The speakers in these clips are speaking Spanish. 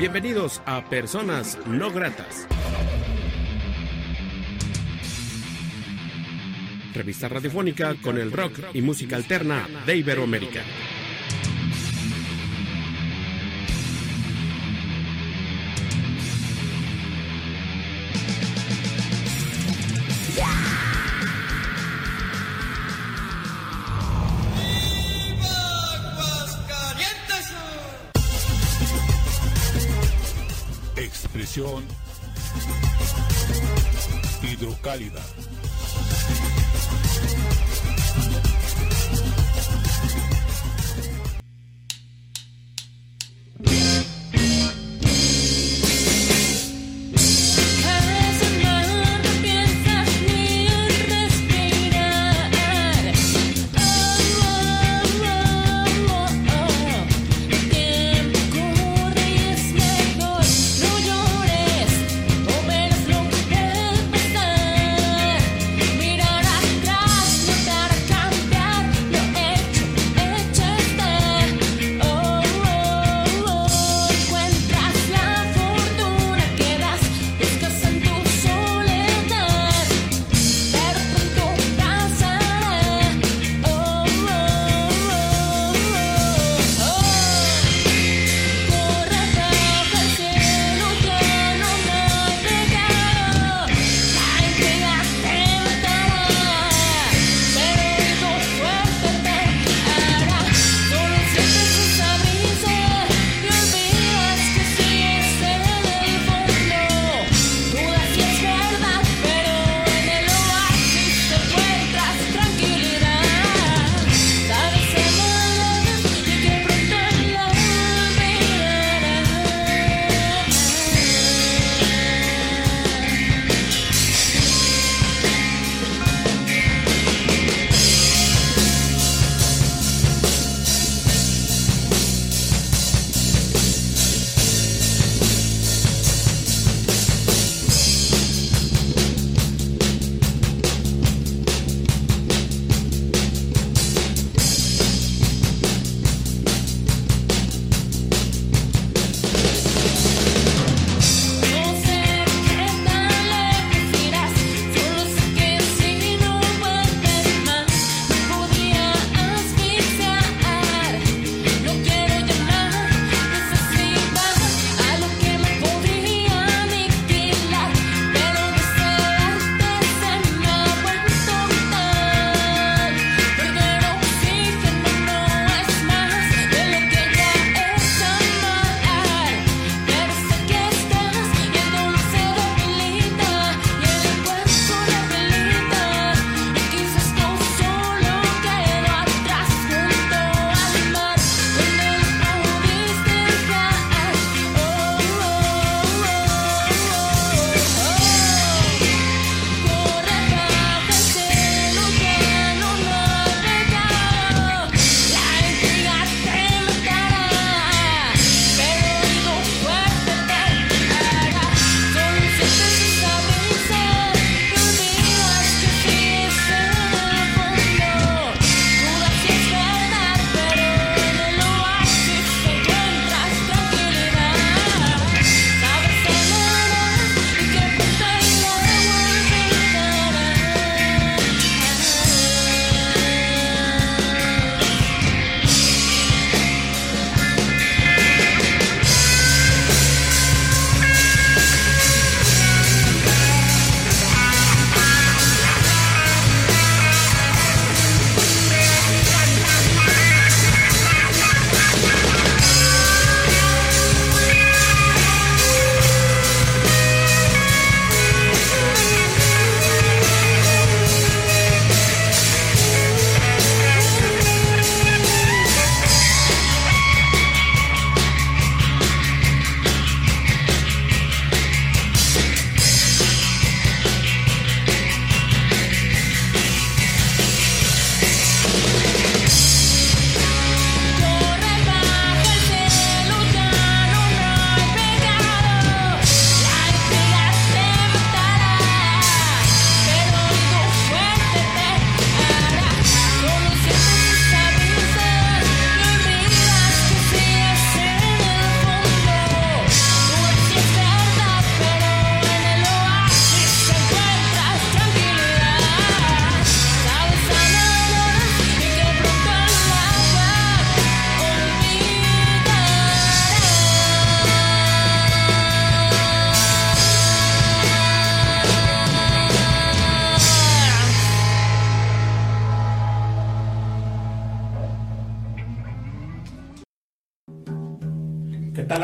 Bienvenidos a Personas No Gratas. Revista radiofónica con el rock y música alterna de Iberoamérica.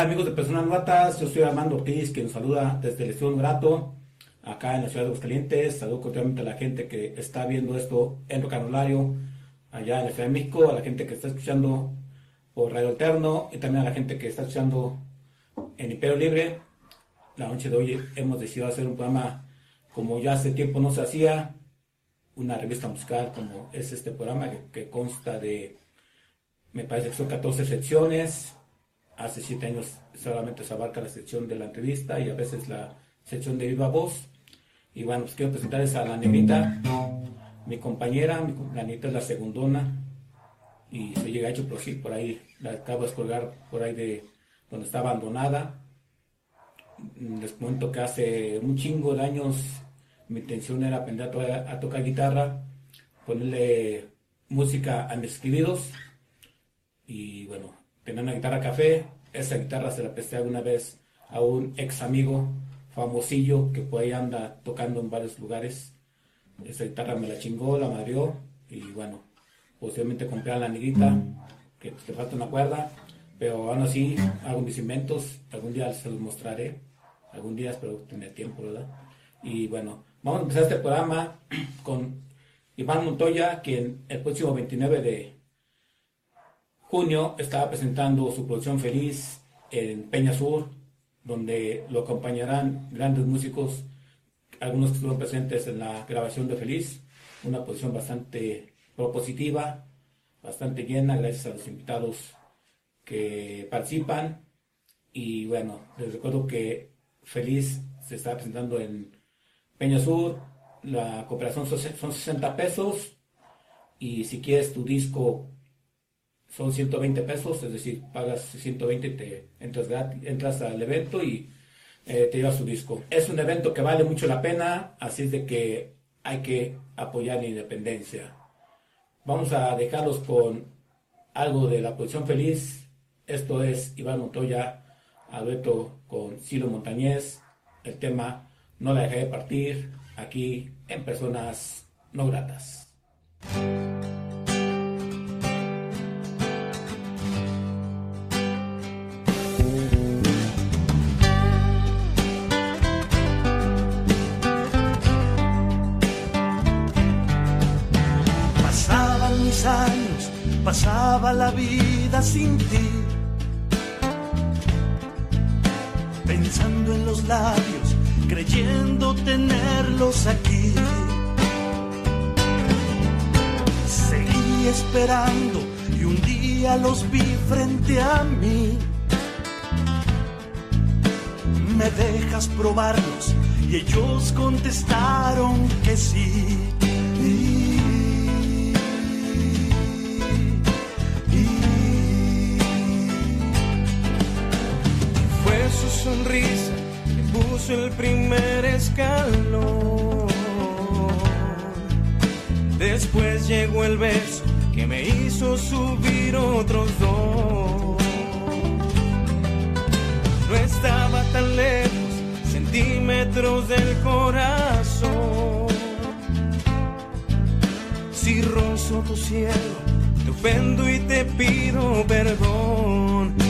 Amigos de Personas Novatas? Yo soy Armando Ortiz, quien saluda desde el Estudio Grato, acá en la ciudad de Aguascalientes. Saludo cordialmente a la gente que está viendo esto en el canulario, allá en la Ciudad de México, a la gente que está escuchando por Radio Alterno y también a la gente que está escuchando en Imperio Libre. La noche de hoy hemos decidido hacer un programa como ya hace tiempo no se hacía, una revista musical como es este programa que, que consta de, me parece que son 14 secciones. Hace 7 años solamente se abarca la sección de la entrevista y a veces la sección de viva voz. Y bueno, pues quiero presentarles a la negrita, mi compañera, mi, la negrita es la segundona y se llega hecho por por ahí, la acabo de colgar por ahí de donde está abandonada. Les cuento que hace un chingo de años mi intención era aprender a, a tocar guitarra, ponerle música a mis escribidos y bueno, tenía una guitarra café, esa guitarra se la presté alguna vez a un ex amigo famosillo que por ahí anda tocando en varios lugares. Esa guitarra me la chingó, la madrió y bueno, posiblemente compré a la negrita, que pues, le falta una cuerda, pero aún así hago mis inventos, algún día se los mostraré, algún día espero tener tiempo, ¿verdad? Y bueno, vamos a empezar este programa con Iván Montoya, quien el próximo 29 de junio estaba presentando su producción Feliz en Peña Sur, donde lo acompañarán grandes músicos, algunos que estuvieron presentes en la grabación de Feliz, una posición bastante propositiva, bastante llena, gracias a los invitados que participan. Y bueno, les recuerdo que Feliz se está presentando en Peña Sur, la cooperación son son 60 pesos y si quieres tu disco son 120 pesos, es decir, pagas 120 y te entras, entras al evento y eh, te llevas tu disco. Es un evento que vale mucho la pena, así es de que hay que apoyar la independencia. Vamos a dejarlos con algo de la posición feliz. Esto es Iván Montoya, a dueto con Ciro Montañez. El tema No la dejé de partir, aquí en Personas No Gratas. Sin ti. Pensando en los labios, creyendo tenerlos aquí. Seguí esperando y un día los vi frente a mí. Me dejas probarlos y ellos contestaron que sí. Su sonrisa que puso el primer escalón. Después llegó el beso que me hizo subir otros dos. No estaba tan lejos, centímetros del corazón. Si rozo tu cielo, te ofendo y te pido perdón.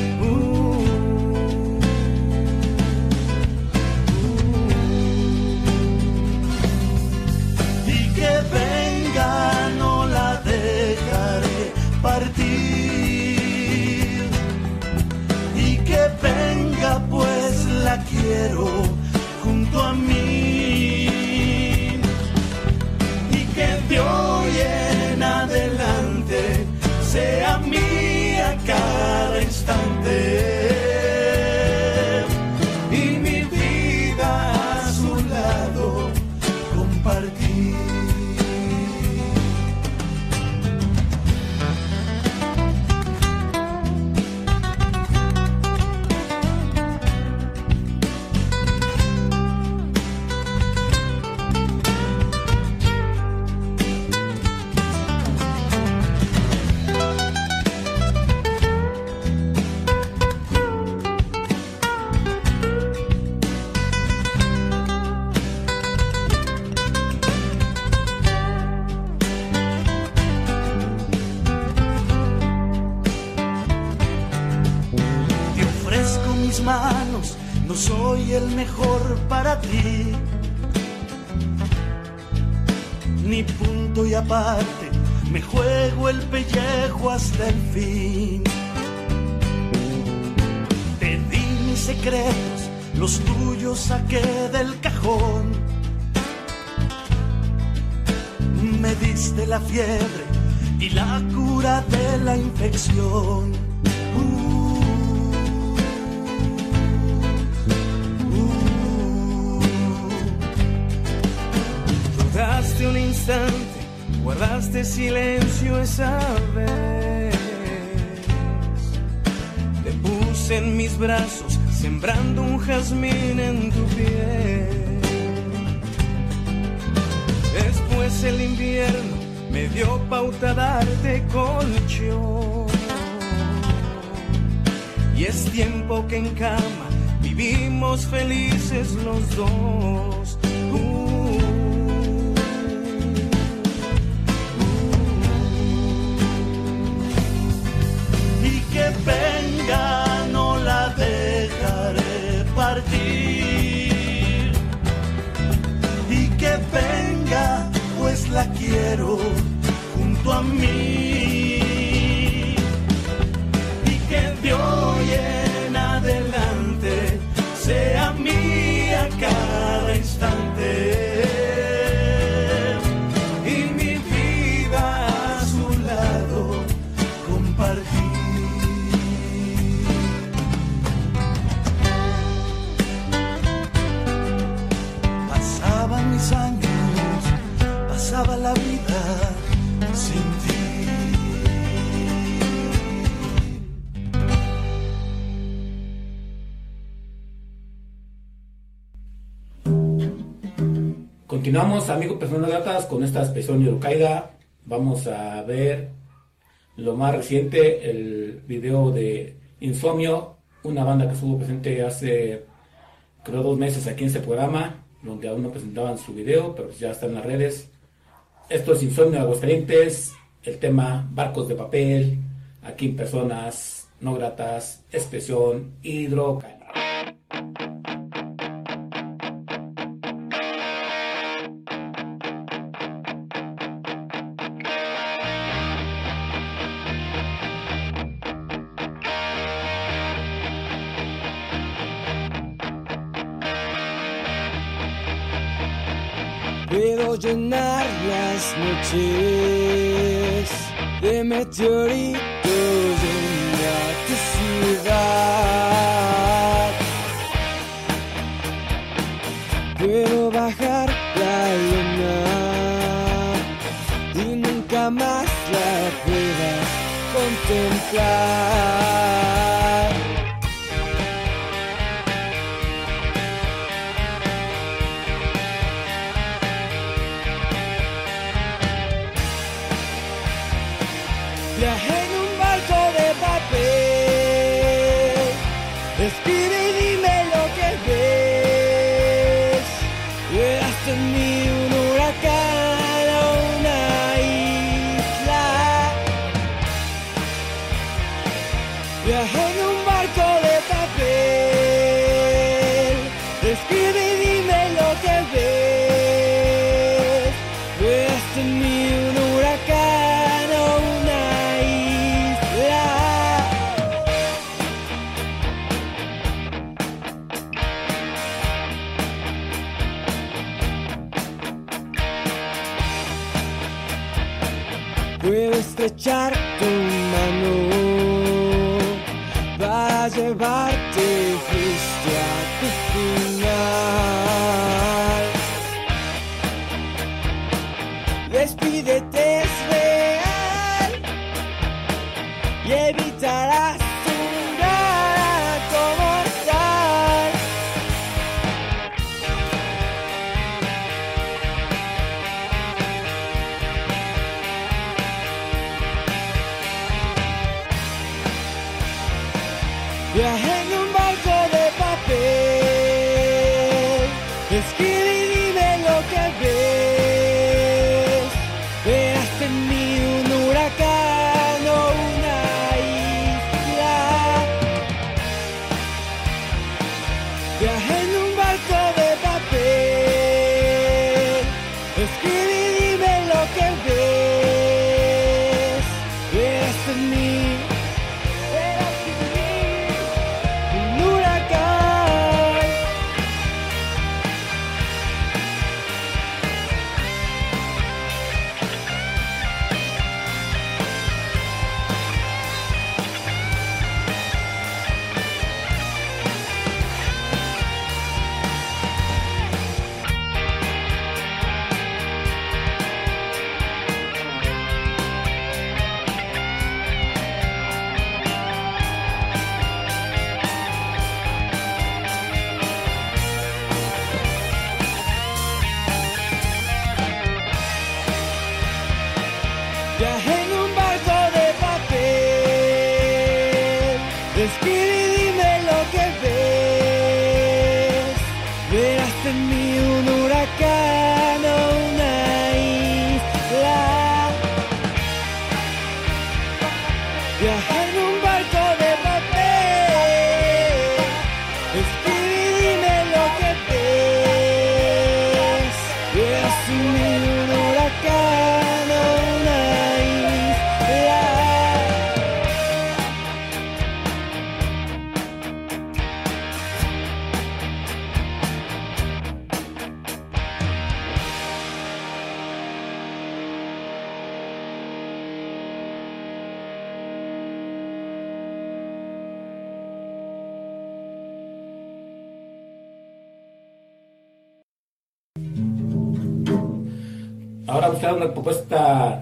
Quiero junto a mí Ni punto y aparte, me juego el pellejo hasta el fin. Te di mis secretos, los tuyos saqué del cajón. Me diste la fiebre y la cura de la infección. Un instante, guardaste silencio esa vez. Te puse en mis brazos, sembrando un jazmín en tu piel. Después el invierno me dio pauta darte colchón. Y es tiempo que en cama vivimos felices los dos. La Continuamos, amigos, personas gratas, con esta especial Yurukaida. Vamos a ver lo más reciente, el video de Insomnio, una banda que estuvo presente hace, creo, dos meses aquí en este programa, donde aún no presentaban su video, pero ya está en las redes. Esto es Insomnio Aguascalientes, el tema Barcos de Papel, aquí en Personas No Gratas, expresión Hidrocaida. Llenar las noches de meteoritos en tu ciudad. Puedo bajar la luna y nunca más la puedas contemplar. Viajé en un barco de papel. Escribe y dime lo que ves. En mí un huracán a una isla. Puedo estrechar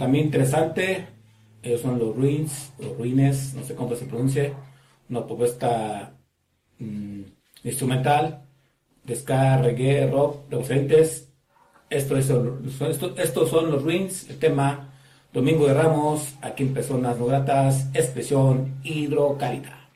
también interesante. Ellos son los Ruins, los Ruines, no sé cómo se pronuncia. Una propuesta mm, instrumental de reggae, rock, de diferentes. Esto es, esto- estos son los Ruins, el tema Domingo de Ramos, aquí en Personas No Gratas, expresión hidrocálida.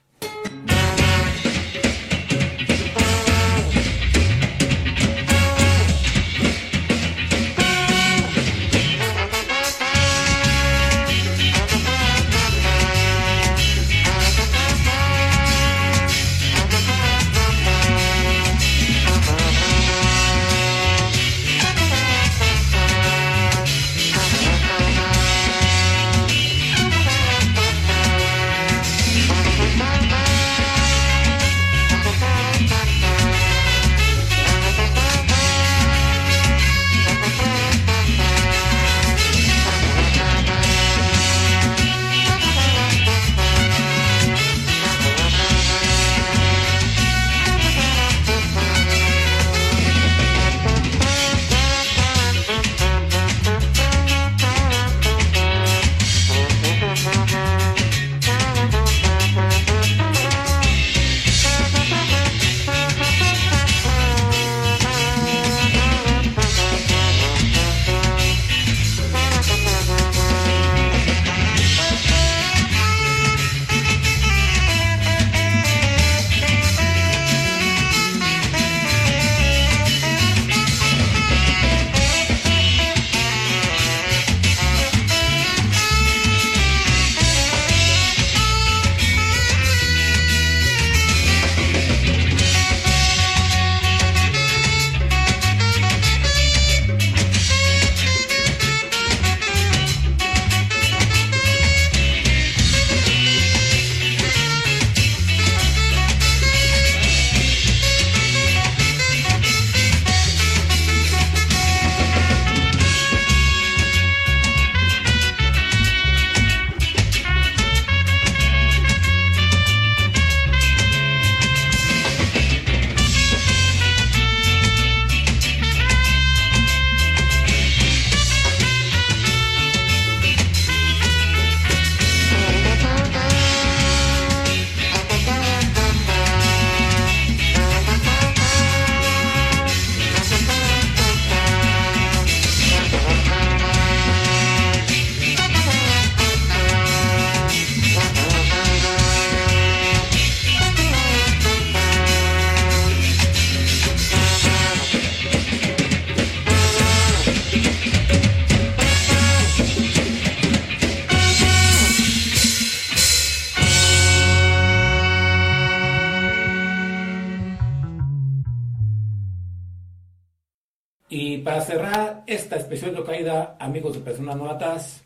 Especial de caída, amigos de Personas Novatas,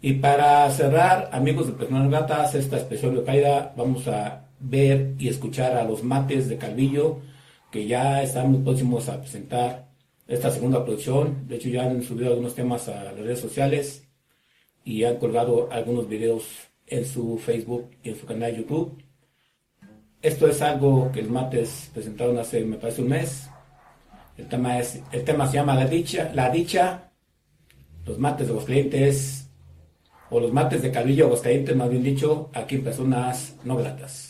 y para cerrar, amigos de Personas Novatas, esta especial de caída, vamos a ver y escuchar a los mates de Calvillo, que ya están muy próximos a presentar esta segunda producción. De hecho, ya han subido algunos temas a las redes sociales y han colgado algunos videos en su Facebook y en su canal YouTube. Esto es algo que los mates presentaron hace, me parece, un mes. El tema, es, el tema se llama La Dicha, La Dicha, los mates de los clientes, o los mates de Calvillo Aguascalientes, más bien dicho, aquí en personas no gratas.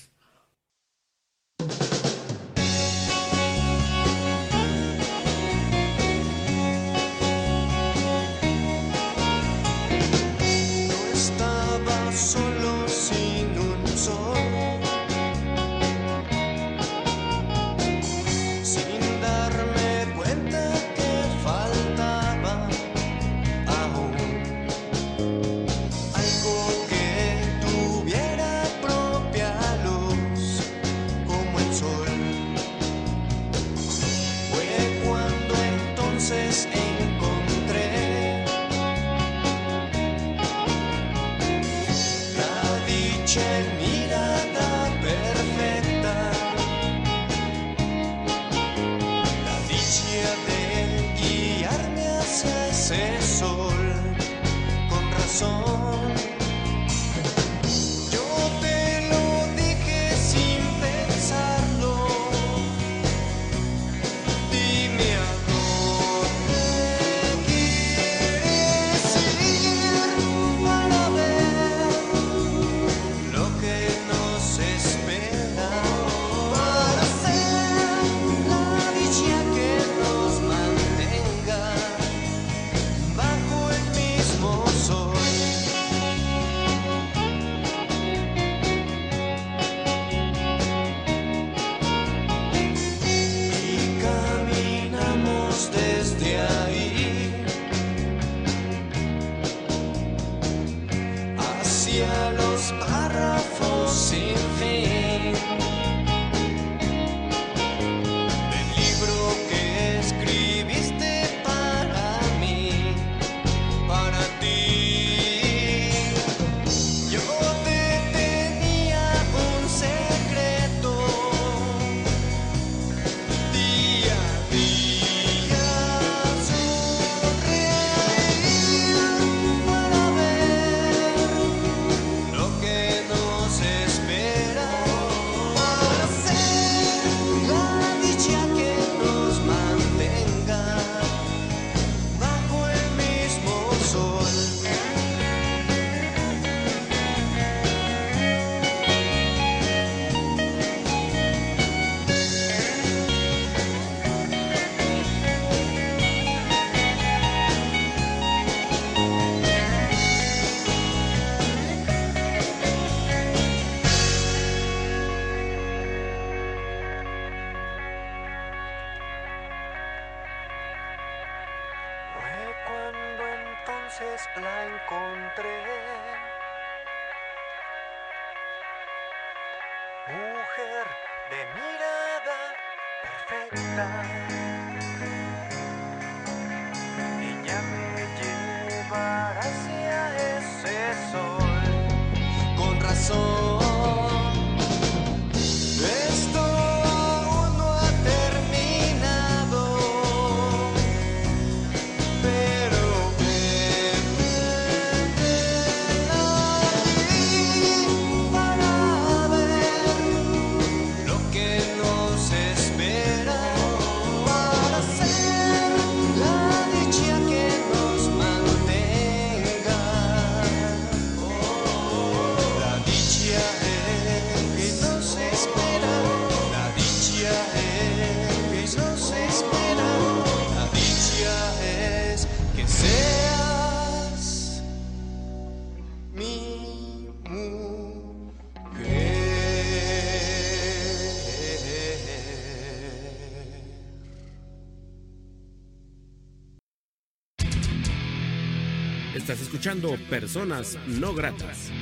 escuchando Personas No Gratas.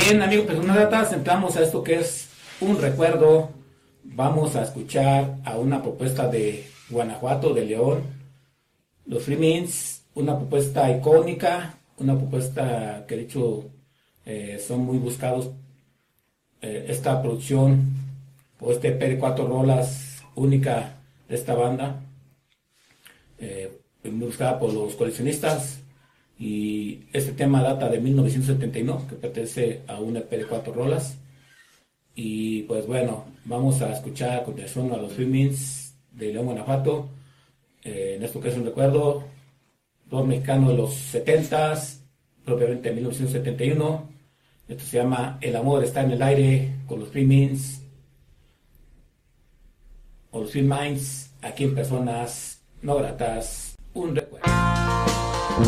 Bien, amigos, pues una data, entramos a esto que es un recuerdo. Vamos a escuchar a una propuesta de Guanajuato, de León, los Freemins, una propuesta icónica, una propuesta que de hecho eh, son muy buscados. Eh, esta producción o este P de cuatro rolas única de esta banda, eh, buscada por los coleccionistas. Y este tema data de 1971, que pertenece a un EP de cuatro rolas. Y pues bueno, vamos a escuchar a continuación a los Femins de León, Guanajuato. Eh, en esto que es un recuerdo, dos mexicanos de los 70s, propiamente 1971. Esto se llama El amor está en el aire con los Femins o los Minds aquí en personas no gratas. Un recuerdo. Have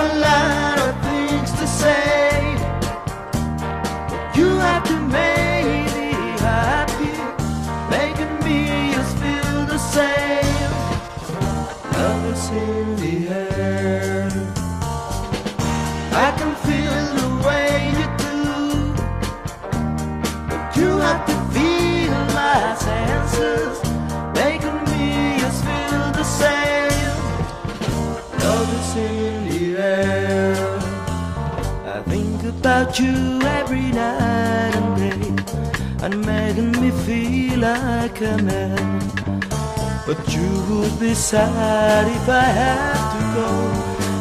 a lot about you every night and day, and making me feel like a man. But you would be sad if I had to go,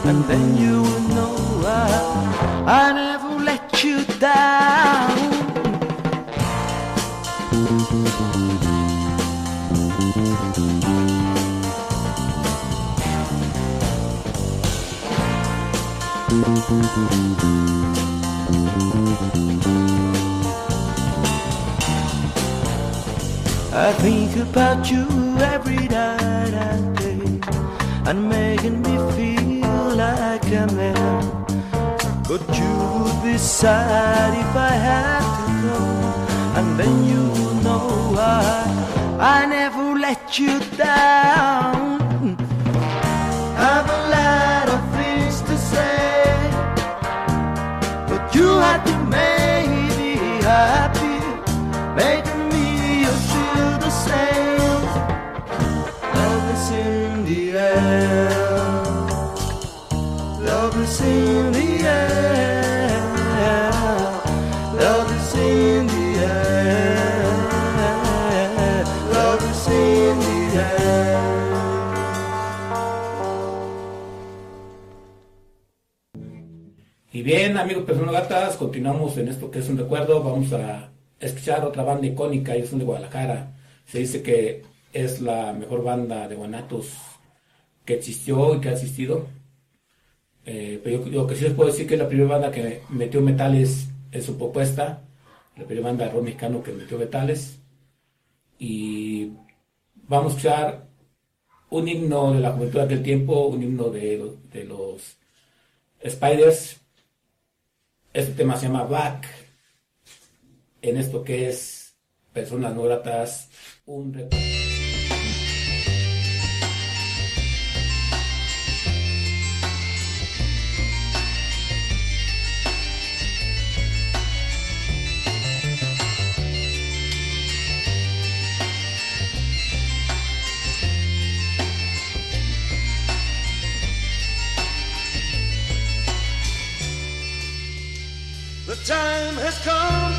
and then you would know I, I never let you down. I think about you every night and day, and making me feel like a man. But you would be sad if I had to go, and then you know I, I never let you down. Amigos personas gatas, continuamos en esto que es un recuerdo. Vamos a escuchar otra banda icónica, ellos son de Guadalajara. Se dice que es la mejor banda de guanatos que existió y que ha existido. Eh, pero yo, lo que sí les puedo decir que es la primera banda que metió metales en su propuesta, la primera banda de rock que metió metales. Y vamos a escuchar un himno de la juventud de aquel tiempo, un himno de los Spiders. Este tema se llama Back. En esto que es Personas no gratas, un recuerdo. Time has come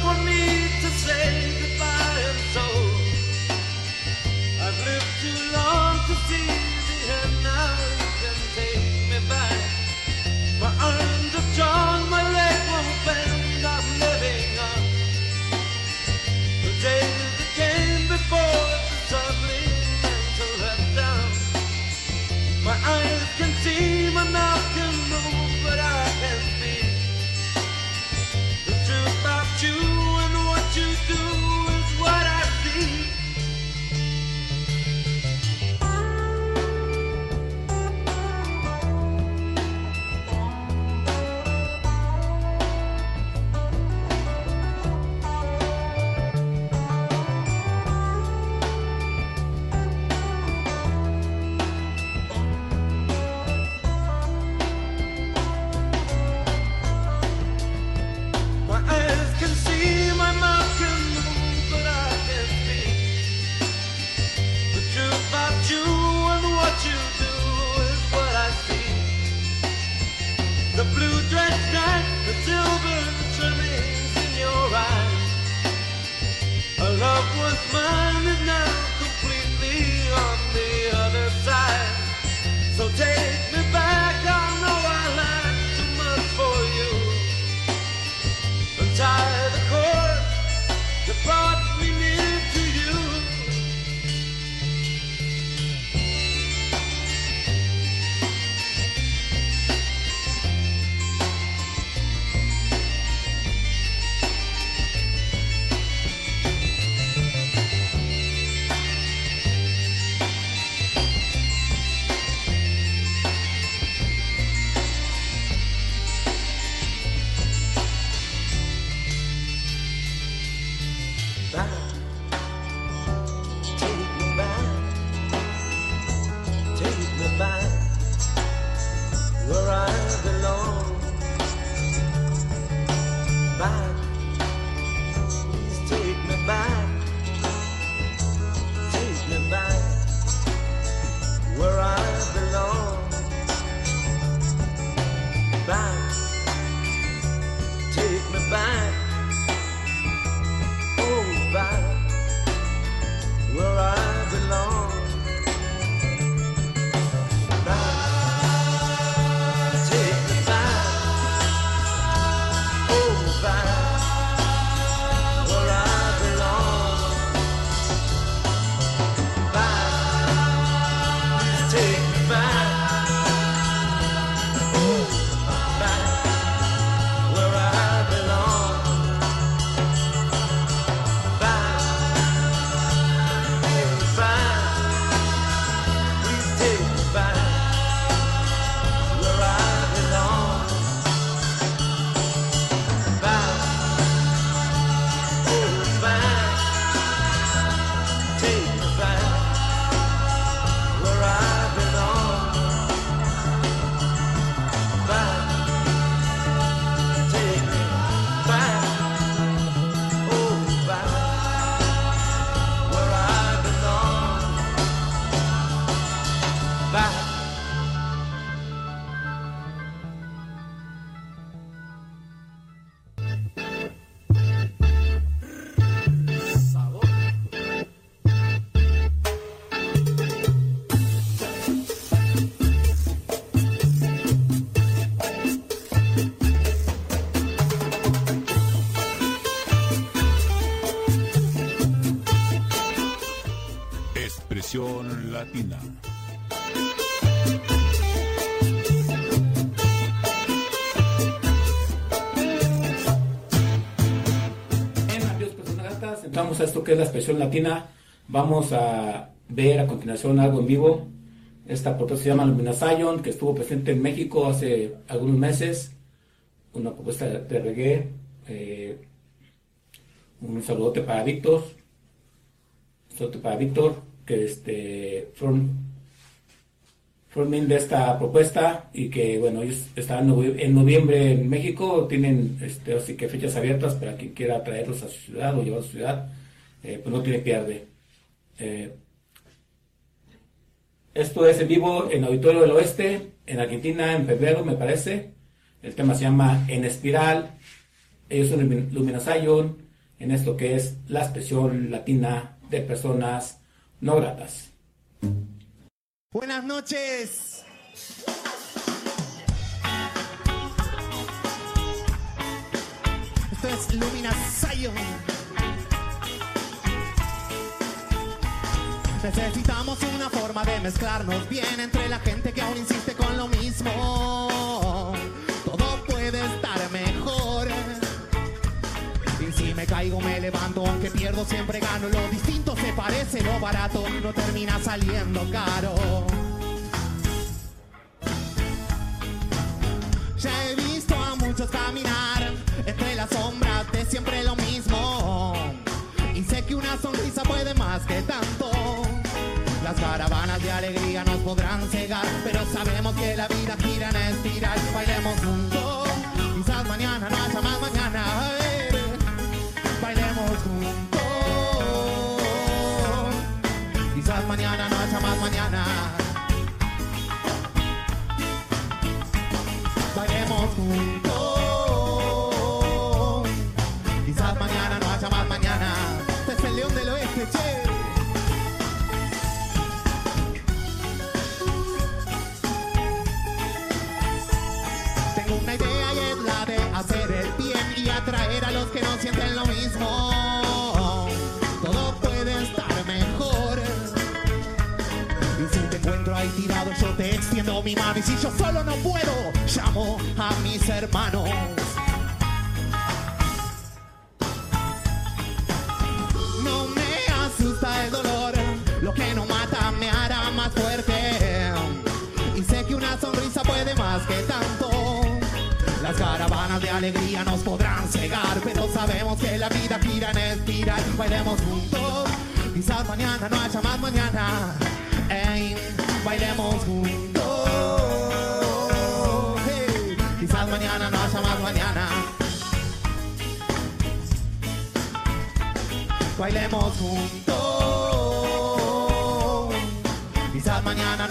latina. En amigos personas gratas, entramos a esto que es la expresión latina. Vamos a ver a continuación algo en vivo. Esta propuesta se llama Lumina Zion, que estuvo presente en México hace algunos meses. Una propuesta de reggae. Eh, un saludote para Víctor. Un saludote para Víctor, que este, de esta propuesta y que, bueno, ellos están en novie- en noviembre en México, tienen este, así que fechas abiertas para quien quiera traerlos a su ciudad o llevar a su ciudad, eh, pues no tiene pierde. Eh, esto es en vivo en Auditorio del Oeste, en Argentina, en febrero, me parece. El tema se llama En Espiral. Ellos son Lumin- Lumina Zion, en esto que es la expresión latina de personas no gratas. Buenas noches. Esto es Lumina Zion. Necesitamos una forma de mezclarnos bien entre la gente que aún insiste con lo mismo. Todo puede estar mejor. Me caigo me levanto, aunque pierdo siempre gano. Lo distinto se parece, lo barato no termina saliendo caro. Ya he visto a muchos caminar entre las sombras de siempre lo mismo. Y sé que una sonrisa puede más que tanto. Las caravanas de alegría nos podrán cegar, pero sabemos que la vida gira en espiral. Bailemos te extiendo mi. Y si yo solo no puedo, llamo a mis hermanos. No me asusta el dolor, lo que no mata me hará más fuerte. Y sé que una sonrisa puede más que tanto. Las caravanas de alegría nos podrán cegar, pero sabemos que la vida gira en espiral. Bailemos juntos, quizás mañana no haya más mañana. Quizás mañana no haya más mañana. bailemos juntos. Quizás mañana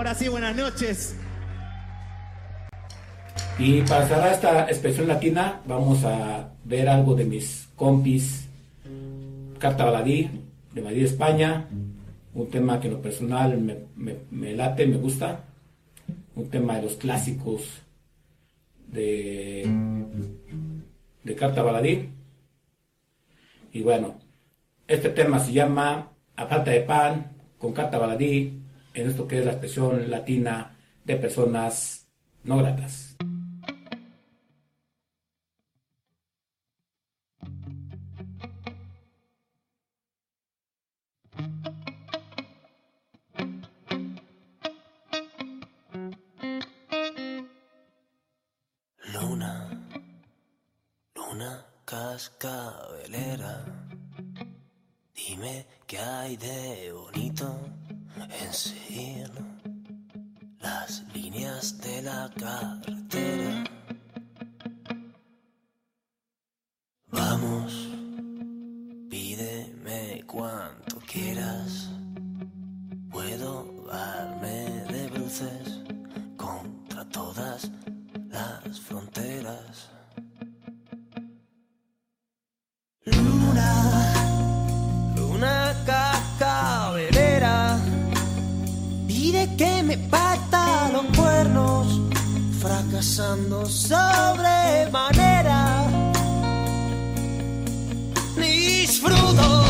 Ahora sí, buenas noches. Y para cerrar esta expresión latina, vamos a ver algo de mis compis. Carta Baladí, de Madrid, España. Un tema que en lo personal me, late, me gusta. Un tema de los clásicos de, de Carta Baladí. Y bueno, este tema se llama A falta de pan con Carta Baladí en esto que es la expresión latina de personas no gratas. Luna, luna cascabelera, dime qué hay de bonito en seguir las líneas de la carretera. Vamos, pídeme cuanto quieras, puedo darme de bruces contra todas fracasando sobremanera. Disfruto del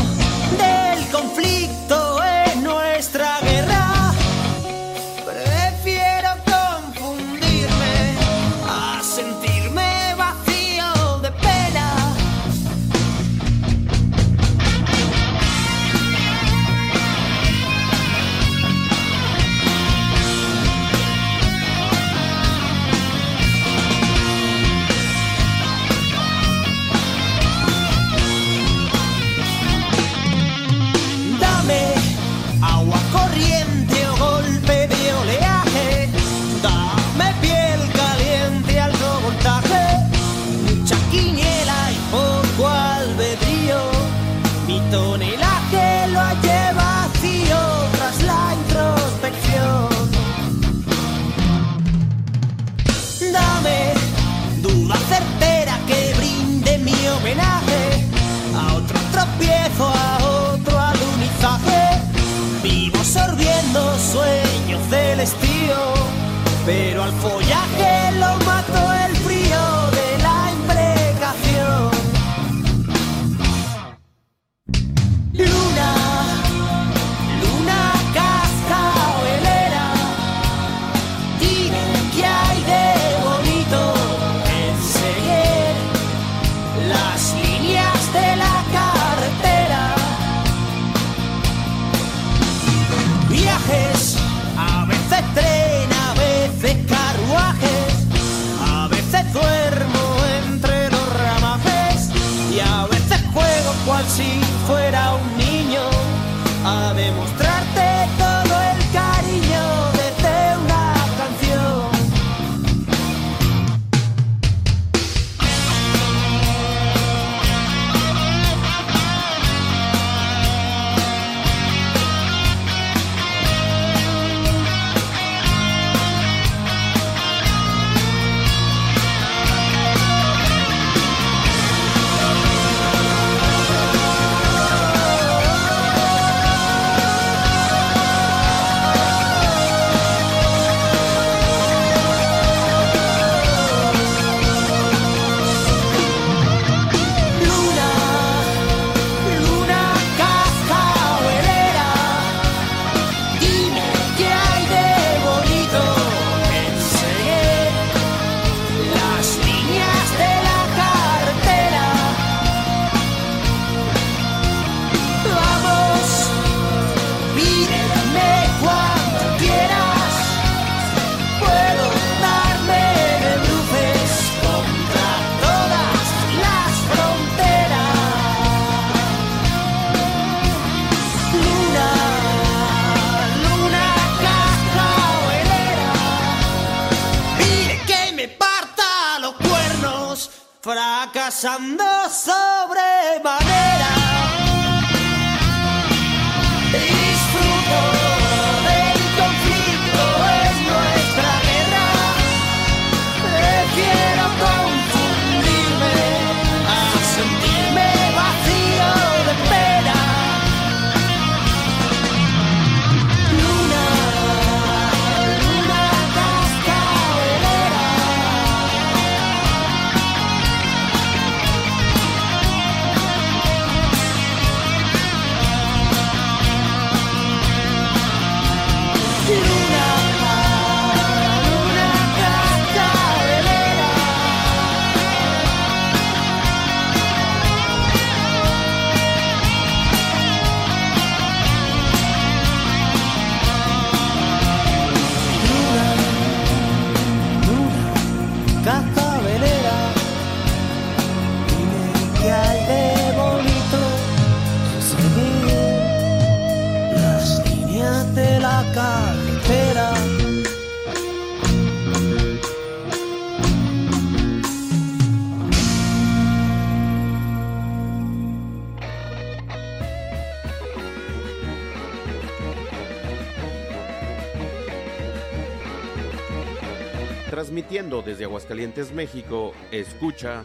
Aguascalientes, México, escucha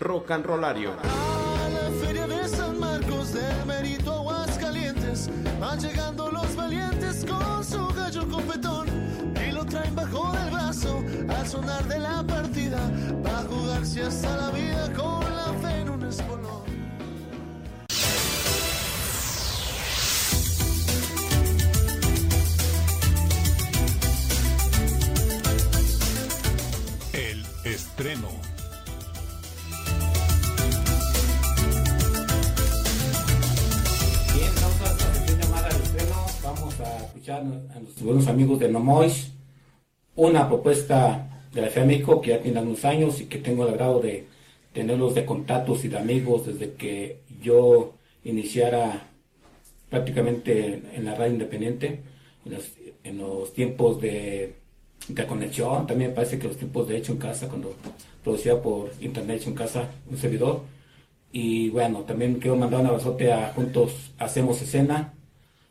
Rock and Rollario. A la feria de San Marcos del Mérito Aguascalientes van llegando los valientes con su gallo competón y lo traen bajo del brazo al sonar de la partida va a jugarse hasta la vida con de Nomois, una propuesta de la de México que ya tiene algunos años y que tengo el agrado de tenerlos de contactos y de amigos desde que yo iniciara prácticamente en la radio independiente, en los, tiempos de interconexión, también parece que los tiempos de hecho en casa, cuando producía por internet hecho en casa un servidor. Y bueno, también quiero mandar un abrazote a Juntos Hacemos Escena,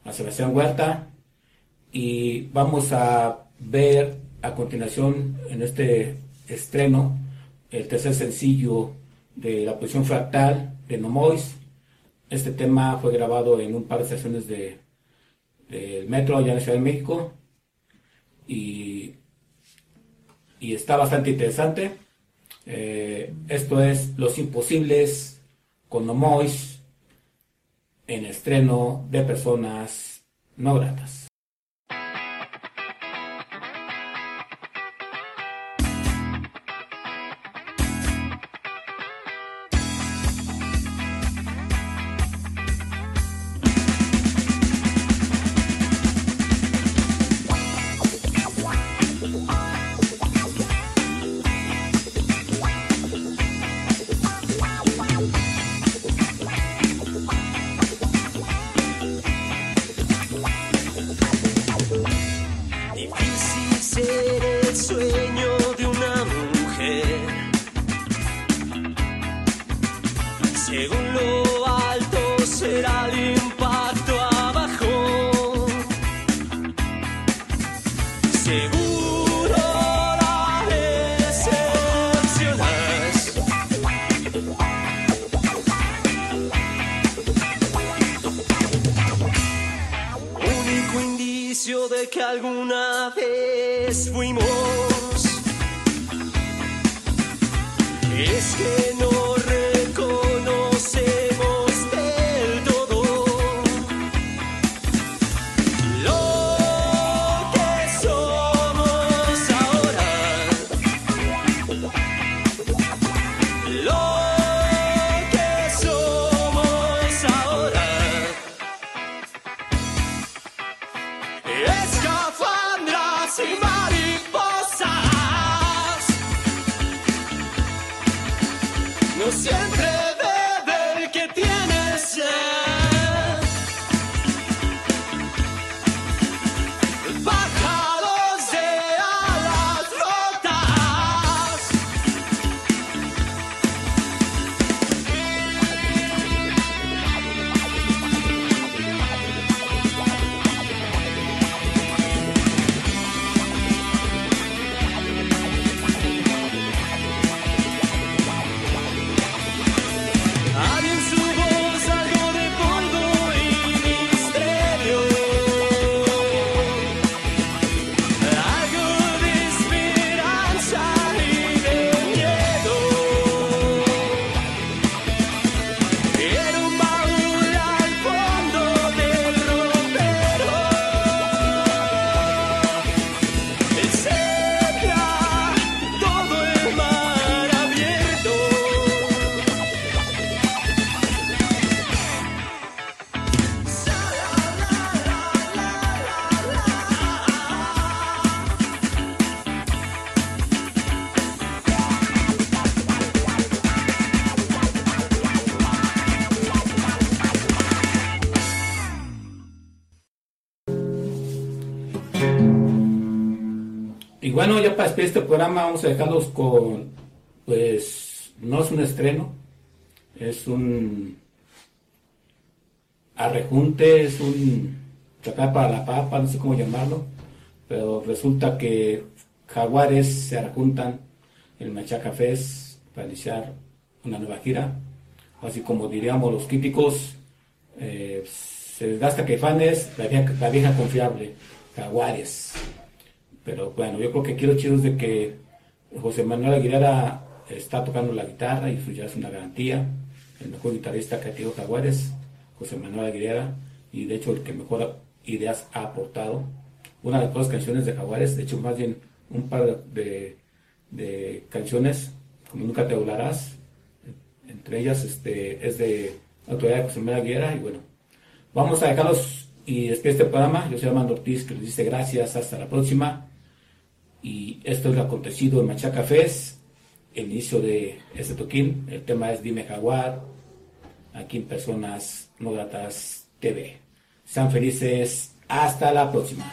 a Sebastián Huerta. Y vamos a ver a continuación en este estreno el tercer sencillo de la posición fractal de Nomois. Este tema fue grabado en un par de estaciones de, del metro allá en la Ciudad de México y, y está bastante interesante. Eh, esto es Los Imposibles con Nomois en estreno de personas no gratas. Que alguna vez fuimos para este programa vamos a dejarlos con, pues, no es un estreno, es un arrejunte, es un sacar para la papa, no sé cómo llamarlo, pero resulta que Jaguares se arrejuntan el Machaca Fest para iniciar una nueva gira, así como diríamos los críticos, eh, se desgasta Caifanes, la vieja, la vieja confiable, Jaguares. Pero bueno, yo creo que aquí lo es de que José Manuel Aguilera está tocando la guitarra y eso ya es una garantía. El mejor guitarrista que ha tenido Jaguares, José Manuel Aguilera, y de hecho el que mejor ideas ha aportado. Una de las canciones de Jaguares, de hecho más bien un par de, canciones, como Nunca te doblarás, entre ellas este, es de autoridad de José Manuel Aguilera, y bueno, vamos a dejarlos y después de este programa, yo soy Armando Ortiz, que les dice gracias, hasta la próxima. Y esto es lo acontecido en Machaca Fest, el inicio de este toquín. El tema es Dime Jaguar, aquí en Personas No TV. Sean felices, hasta la próxima.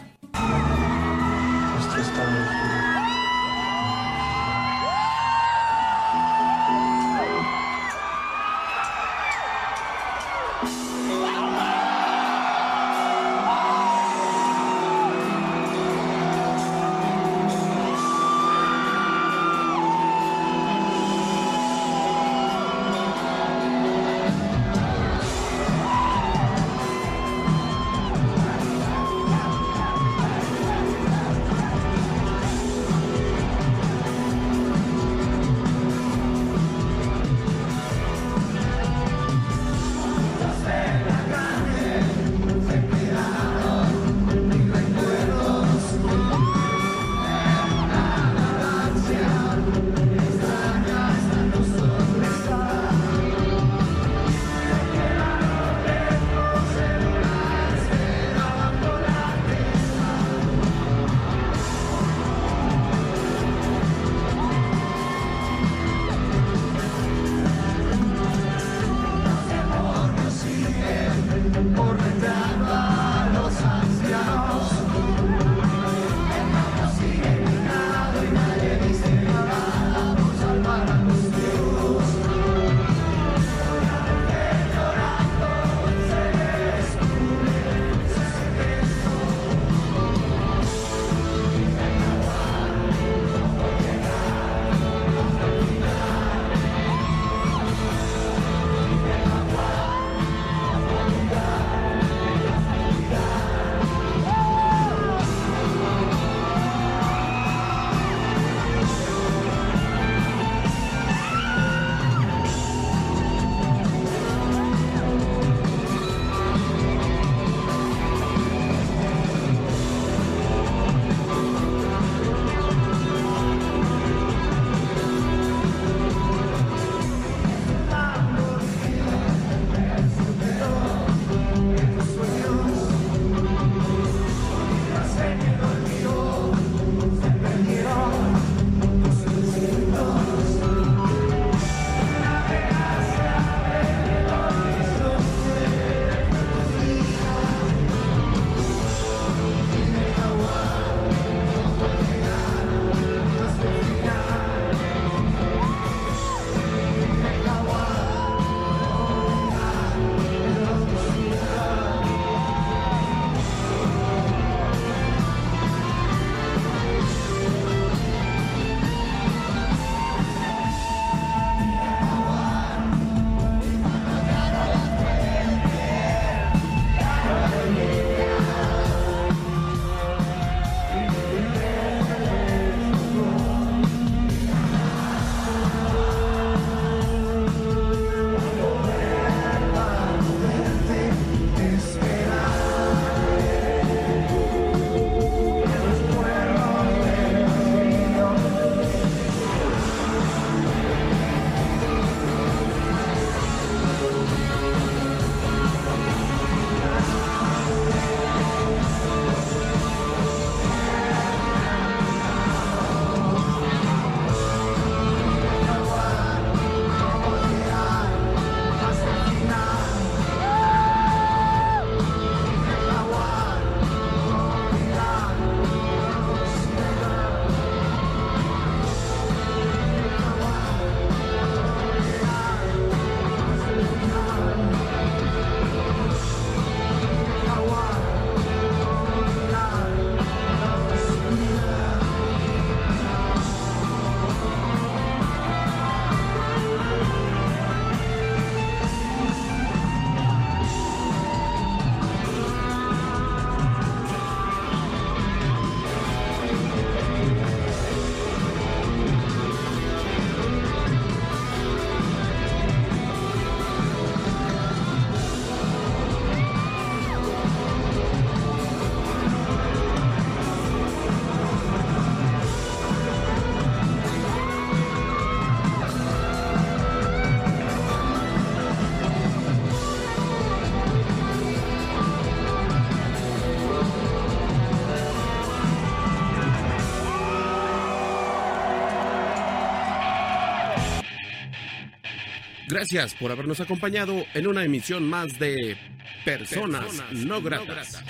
Gracias por habernos acompañado en una emisión más de Personas, no gratas.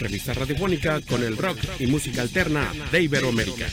Revista radiofónica con el rock y música alterna de Iberoamérica.